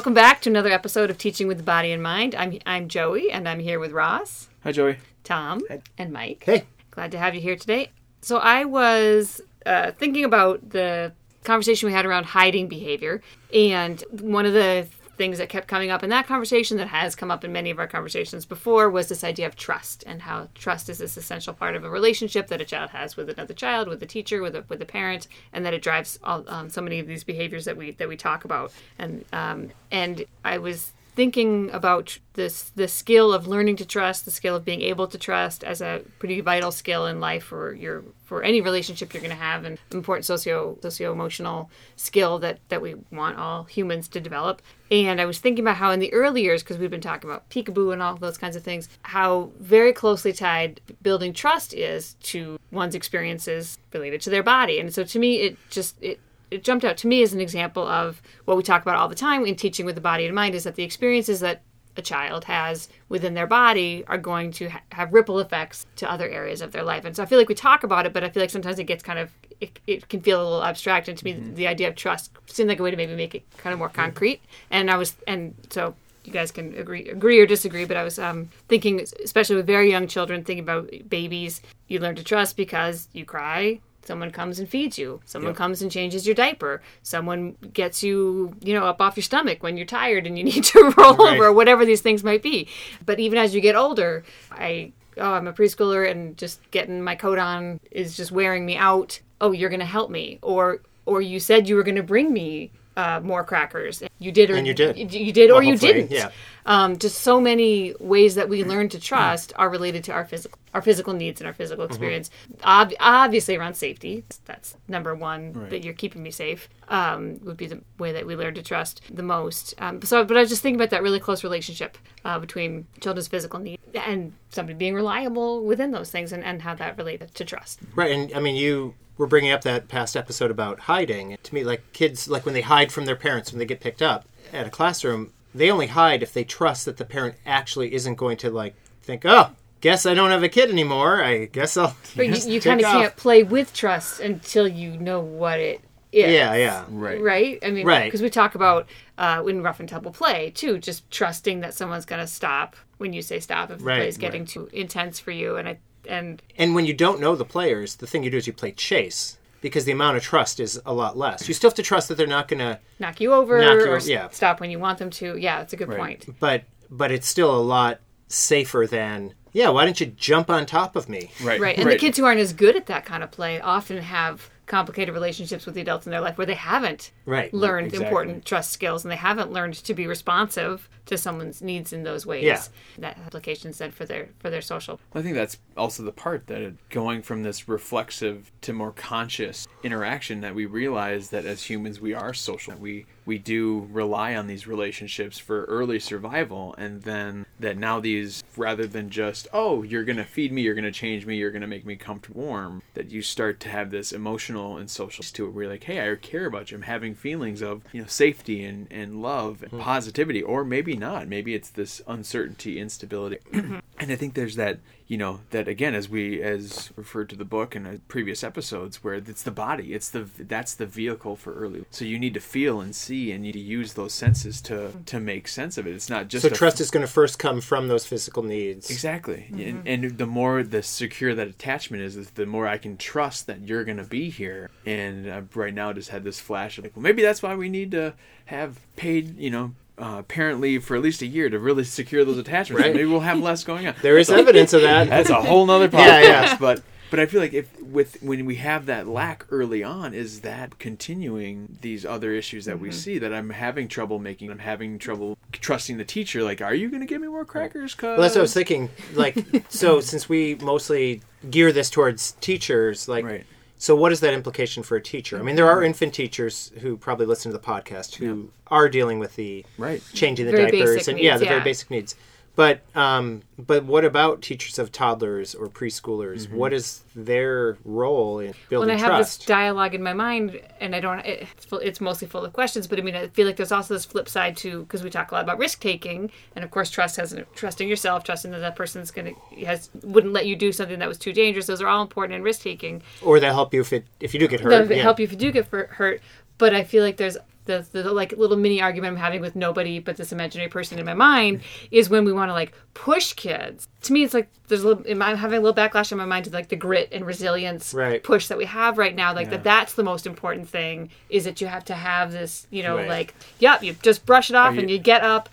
Welcome back to another episode of Teaching with the Body and Mind. I'm I'm Joey, and I'm here with Ross, Hi, Joey. Tom, and Mike. Hey. Glad to have you here today. So I was uh, thinking about the conversation we had around hiding behavior, and one of the things that kept coming up in that conversation that has come up in many of our conversations before was this idea of trust and how trust is this essential part of a relationship that a child has with another child, with a teacher, with a with a parent, and that it drives all, um, so many of these behaviors that we that we talk about. And um, and I was thinking about this the skill of learning to trust, the skill of being able to trust as a pretty vital skill in life for your for any relationship you're going to have, and important socio socio emotional skill that that we want all humans to develop. And I was thinking about how in the early years, because we've been talking about peekaboo and all those kinds of things, how very closely tied building trust is to one's experiences related to their body. And so to me, it just it it jumped out to me as an example of what we talk about all the time in teaching with the body and mind is that the experiences that a child has within their body are going to ha- have ripple effects to other areas of their life. And so I feel like we talk about it, but I feel like sometimes it gets kind of it, it can feel a little abstract. And to me, the idea of trust seemed like a way to maybe make it kind of more concrete. And I was and so you guys can agree agree or disagree but i was um, thinking especially with very young children thinking about babies you learn to trust because you cry someone comes and feeds you. Someone comes and changes your diaper. Someone gets you you know up off your stomach when you're tired and you need to roll Right. over or whatever these things might be. But even as you get older i oh i'm a preschooler and just getting my coat on is just wearing me out. Oh you're going to help me. Or or you said you were going to bring me uh, more crackers. You did or And you did. you, did or you didn't. yeah. um, just so many ways that we learn to trust are related to our physical our physical needs and our physical Mm-hmm. experience. Ob- obviously around safety. That's number one that you're keeping me safe um, would be the way that we learn to trust the most. Um, so but i was just thinking about that really close relationship uh, between children's physical needs and somebody being reliable within those things and, and how that related to trust. Right, and I mean, you were bringing up that past episode about hiding. To me, like kids, like when they hide from their parents when they get picked up at a classroom, they only hide if they trust that the parent actually isn't going to like think, oh, guess I don't have a kid anymore. I guess I'll. but you, just you take kind of can't play with trust until you know what it is Yeah, yeah. Right. right? I mean, Right. Because we talk about uh, in rough and tumble play too, just trusting that someone's going to stop when you say stop if the play is getting too intense for you, and I and And when you don't know the players, the thing you do is you play chase because the amount of trust is a lot less. You still have to trust that they're not going to, knock you over Knock you or over, yeah. stop when you want them to. Yeah, that's a good point. but but it's still a lot safer than yeah. Why don't you jump on top of me? Right. Right, and the kids who aren't as good at that kind of play often have complicated relationships with the adults in their life where they haven't Right. learned Exactly. important trust skills and they haven't learned to be responsive to someone's needs in those ways. Yeah. That applications then for their for their social I think that's also the part that it, going from this reflexive to more conscious interaction that we realize that as humans we are social. We we do rely on these relationships for early survival, and then that now these rather than just oh you're gonna feed me, you're gonna change me, you're gonna make me comfortable, warm, that you start to have this emotional and social to it where you're like hey I care about you, I'm having feelings of you know safety and and love and hmm. positivity, or maybe not, maybe it's this uncertainty, instability, and I think there's that you know that again as we as referred to the book in previous episodes where it's the body it's the that's the vehicle for early so you need to feel and see and you need to use those senses to to make sense of it. It's not just So a- trust is going to first come from those physical needs. exactly. And, and the more the secure that attachment is, is the more i can trust that you're going to be here. And uh, right now just had this flash of like well maybe that's why we need to have paid you know uh, parent leave for at least a year to really secure those attachments. Right. Maybe we'll have less going on. There is evidence of that. That's a whole nother podcast. Yeah, yeah. But but I feel like if with when we have that lack early on, is that continuing these other issues that Mm-hmm. we see that I'm having trouble making. I'm having trouble trusting the teacher. Like, are you going to give me more crackers? Cause Well, that's what I was thinking. Like, so since we mostly gear this towards teachers, like, Right. So what is that implication for a teacher? I mean, there are mm-hmm. infant teachers who probably listen to the podcast who are dealing with the Right. changing the Very diapers basic and yeah, needs, the very basic needs. But um, but what about teachers of toddlers or preschoolers? Mm-hmm. What is their role in building when I have trust? this dialogue in my mind, and I don't, it's, full, it's mostly full of questions. But I mean, I feel like there's also this flip side to because we talk a lot about risk taking, and of course, trust has trusting yourself, trusting that that person's gonna has wouldn't let you do something that was too dangerous. Those are all important in risk taking. or they'll help you if it if you do get hurt. That'll yeah. help you if you do get hurt. But I feel like there's the, the like little mini argument I'm having with nobody but this imaginary person in my mind is when we want to like push kids. To me, it's like there's a little. I'm having a little backlash in my mind to like the grit and resilience Right. push that we have right now. Like that, that's the most important thing is that you have to have this. You know, Right. like yep, you just brush it off you- and you get up.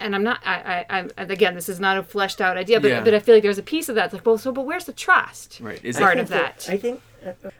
And I'm not. I, I, I'm again. This is not a fleshed out idea, but Yeah. but I feel like there's a piece of that. It's like, well, so but where's the trust? Right. Is Part it, of that. I think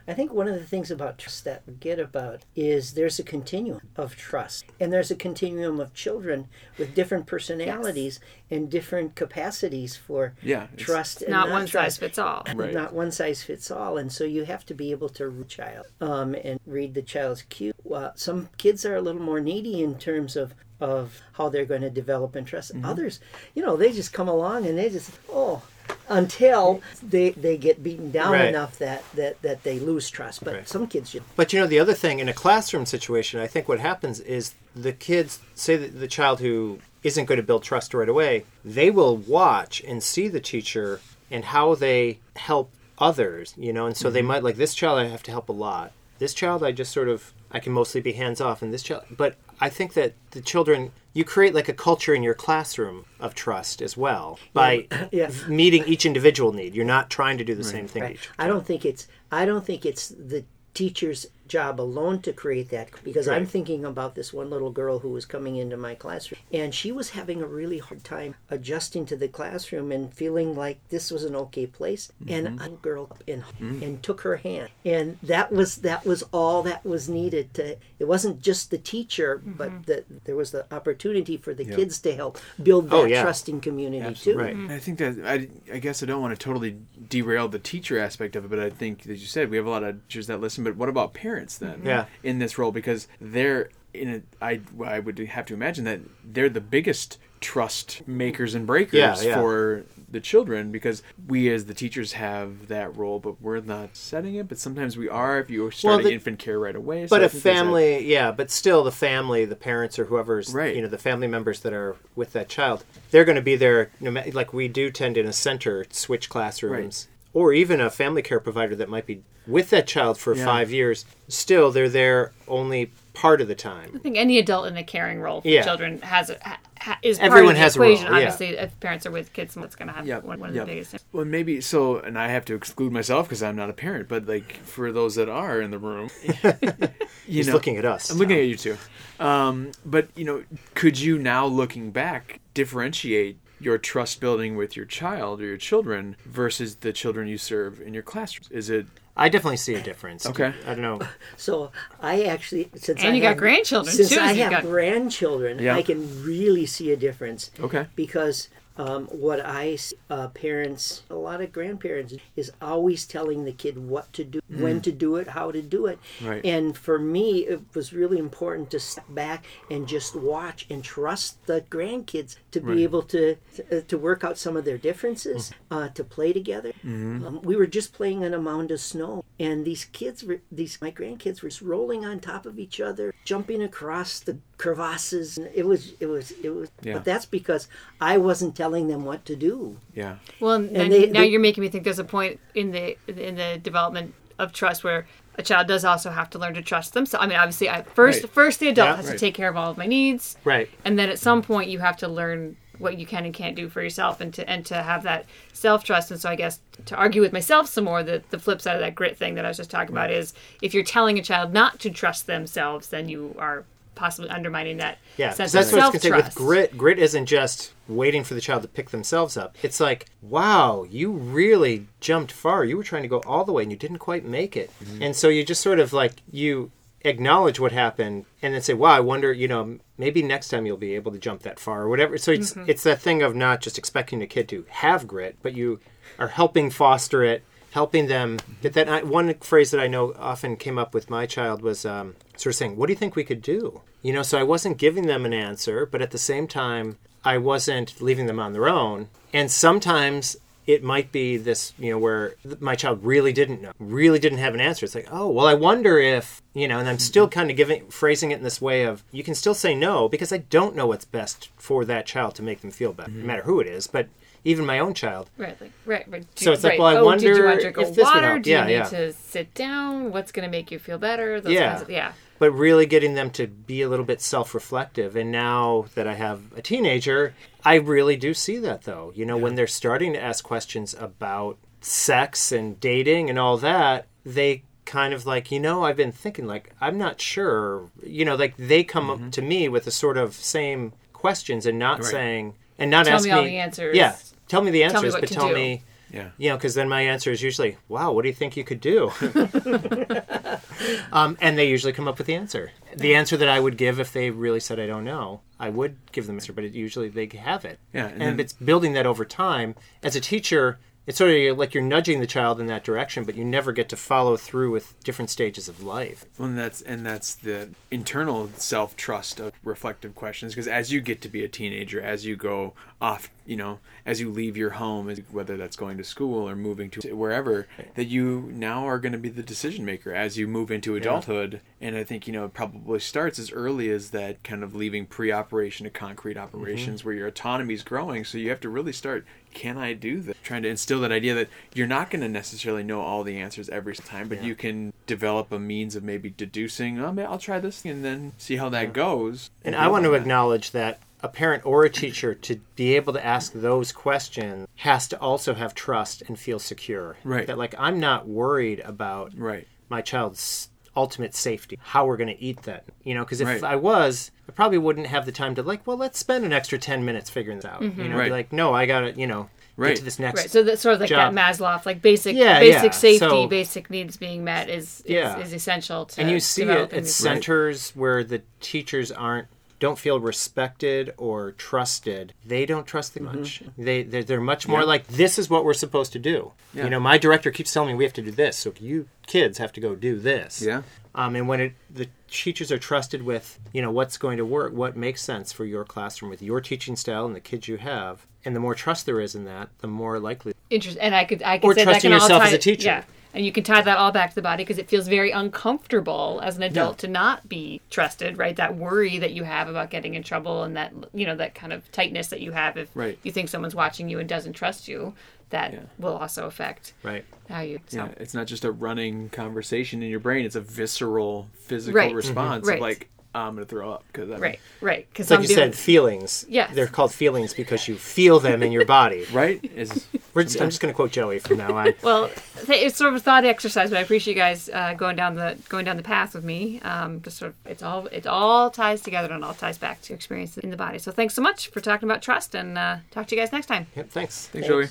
I think one of the things about trust that we get about is there's a continuum of trust, and there's a continuum of children with different personalities and different capacities for Yeah, it's- trust. And Not not one trust. size fits all. Right. Not one size fits all, and so you have to be able to read the child um, and read the child's cue. Uh, some kids are a little more needy in terms of of how they're going to develop and trust. Mm-hmm. Others, you know, they just come along and they just oh until they they get beaten down Right. enough that, that that they lose trust. But Right. some kids just But you know, the other thing in a classroom situation, I think what happens is the kids say that the child who isn't going to build trust right away, they will watch and see the teacher and how they help others, you know, and so they might like this child I have to help a lot. This child I just sort of I can mostly be hands off and this child but I think that the children you create like a culture in your classroom of trust as well by Yeah. meeting each individual need. You're not trying to do the same thing Right. each. I don't think it's I don't think it's the teacher's job alone to create that because I'm thinking about this one little girl who was coming into my classroom and she was having a really hard time adjusting to the classroom and feeling like this was an okay place and mm-hmm. a girl up and, mm. and took her hand and that was that was all that was needed to it wasn't just the teacher but mm-hmm. that there was the opportunity for the kids to help build oh, that Oh, yeah. trusting community Absolutely. Right. Mm-hmm. I think that I, I guess I don't want to totally derail the teacher aspect of it, but I think, as you said, we have a lot of teachers that listen. But what about parents then? Yeah. In this role, because they're in a, I, I would have to imagine that they're the biggest trust makers and breakers Yeah, yeah. for the children because we as the teachers have that role but we're not setting it but sometimes we are if you're starting the- infant care right away But I a family, yeah, but still the family, the parents or whoever's, Right. you know, the family members that are with that child, they're going to be there. Like we do tend in a center switch classrooms, or even a family care provider that might be with that child for Yeah. five years. Still, they're there only part of the time. I think any adult in a caring role for Yeah. children has a, ha, ha, is Everyone part of the has a role, equation. yeah. Obviously, if parents are with kids, it's going to happen. Yep, one, one of the biggest. things. Well, maybe so, and I have to exclude myself because I'm not a parent. But like for those that are in the room, you He's know, looking at us. I'm looking at you too. Um, but you know, could you now, looking back, differentiate your trust building with your child or your children versus the children you serve in your classroom? Is it I definitely see a difference. Okay. I don't know. So I actually, since And I you got grandchildren, since too, I you've have got- grandchildren, Yeah. I can really see a difference. okay? Because um, what I see, uh, parents, a lot of grandparents, is always telling the kid what to do, when to do it, how to do it. Right. And for me, it was really important to step back and just watch and trust the grandkids to be Right. able to to, to work out some of their differences, uh, to play together. Um, we were just playing on a mound of snow, and these kids, were, these my grandkids, were rolling on top of each other, jumping across the crevasses. It was, it was, it was. Yeah. But that's because I wasn't telling them what to do. Yeah. Well, now, they- now they- you're making me think there's a point in the in the development of trust where a child does also have to learn to trust themselves. I mean, obviously, I, first Right. first the adult Yeah. has Right. to take care of all of my needs, Right. and then at some point you have to learn what you can and can't do for yourself and to and to have that self trust and so i guess to argue with myself some more the, the flip side of that grit thing that i was just talking about is if you're telling a child not to trust themselves then you are possibly undermining that Yeah, 'cause sense that's of what I was going to say with grit. Grit isn't just waiting for the child to pick themselves up. It's like, wow, you really jumped far. You were trying to go all the way and you didn't quite make it. Mm-hmm. And so you just sort of like, you acknowledge what happened and then say, wow, I wonder, you know, maybe next time you'll be able to jump that far or whatever. So it's, mm-hmm. it's that thing of not just expecting a kid to have grit, but you are helping foster it helping them get that I, one phrase that i know often came up with my child was um, sort of saying what do you think we could do? You know so i wasn't giving them an answer but at the same time i wasn't leaving them on their own. And sometimes it might be this you know where my child really didn't know really didn't have an answer. It's like oh well i wonder if you know and i'm still kind of giving phrasing it in this way of you can still say no because i don't know what's best for that child to make them feel better no matter who it is but even my own child. Right, like, right, right. Do- So it's like, well, I oh, did you want to drink if this would water? help. Do you Yeah, need yeah. to sit down? What's going to make you feel better? Those Yeah. kinds of, yeah. but really getting them to be a little bit self-reflective and now that i have a teenager i really do see that though you know when they're starting to ask questions about sex and dating and all that they kind of like you know i've been thinking like i'm not sure you know like they come up mm-hmm. to me with the sort of same questions and not Right. saying and not Tell ask me all the answers. yeah tell me the me answers what but tell do. me Yeah. you know, because then my answer is usually, "Wow, what do you think you could do?" um, and they usually come up with the answer. The answer that I would give if they really said I don't know, I would give them the answer, but it, usually they have it. Yeah, and, and then- it's building that over time. As a teacher, it's sort of like you're nudging the child in that direction, but you never get to follow through with different stages of life. Well, and that's and that's the internal self trust of reflective questions. Because as you get to be a teenager, as you go off, you know, as you leave your home, whether that's going to school or moving to wherever, that you now are going to be the decision maker as you move into adulthood. And I think you know it probably starts as early as that kind of leaving pre-operation to concrete mm-hmm. operations, where your autonomy is growing. So you have to really start. Can I do this? Trying to instill that idea that you're not going to necessarily know all the answers every time, but you can develop a means of maybe deducing. Oh, I'll try this, and then see how that goes. And I want to acknowledge that a parent or a teacher to be able to ask those questions has to also have trust and feel secure. Right. That like I'm not worried about Right. my child's ultimate safety, how we're going to eat that. You know, because if Right. I was, I probably wouldn't have the time to like, well, let's spend an extra 10 minutes figuring this out. You mm-hmm. know, Right. be like, no, I got to, you know, Right. get to this next Right. So that's sort of like job. that Maslow, like basic, Yeah, basic yeah. safety, So- basic needs being met is is, Yeah. is essential to and you see it at these- centers where the teachers aren't don't feel respected or trusted they don't trust them much they they're, they're much more Yeah. like this is what we're supposed to do Yeah. you know my director keeps telling me we have to do this so you kids have to go do this Yeah. um, and when it the teachers are trusted with you know what's going to work what makes sense for your classroom with your teaching style and the kids you have and the more trust there is in that the more likely interest and i could i could Or say that trusting can all yourself tie, as a teacher. yeah and you can tie that all back to the body because it feels very uncomfortable as an adult to not be trusted right that worry that you have about getting in trouble and that you know that kind of tightness that you have if Right. you think someone's watching you and doesn't trust you that Yeah. will also affect right how you so. Yeah, it's not just a running conversation in your brain; it's a visceral, physical Right. Mm-hmm. response Right. of like, I'm gonna throw up because right right because like you said feelings Yeah, they're called feelings because you feel them in your body right is We're just, I'm just going to quote Joey from now on. Well, th- it's sort of a thought exercise, but I appreciate you guys uh, going down the going down the path with me. Um, just sort of, it's all it all ties together and all ties back to experience in the body. So thanks so much for talking about trust, and uh, talk to you guys next time. Yep, thanks. thanks, Joey.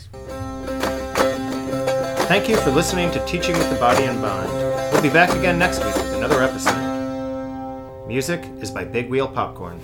Thank you for listening to Teaching with the Body and Mind. We'll be back again next week with another episode. Music is by Big Wheel Popcorn.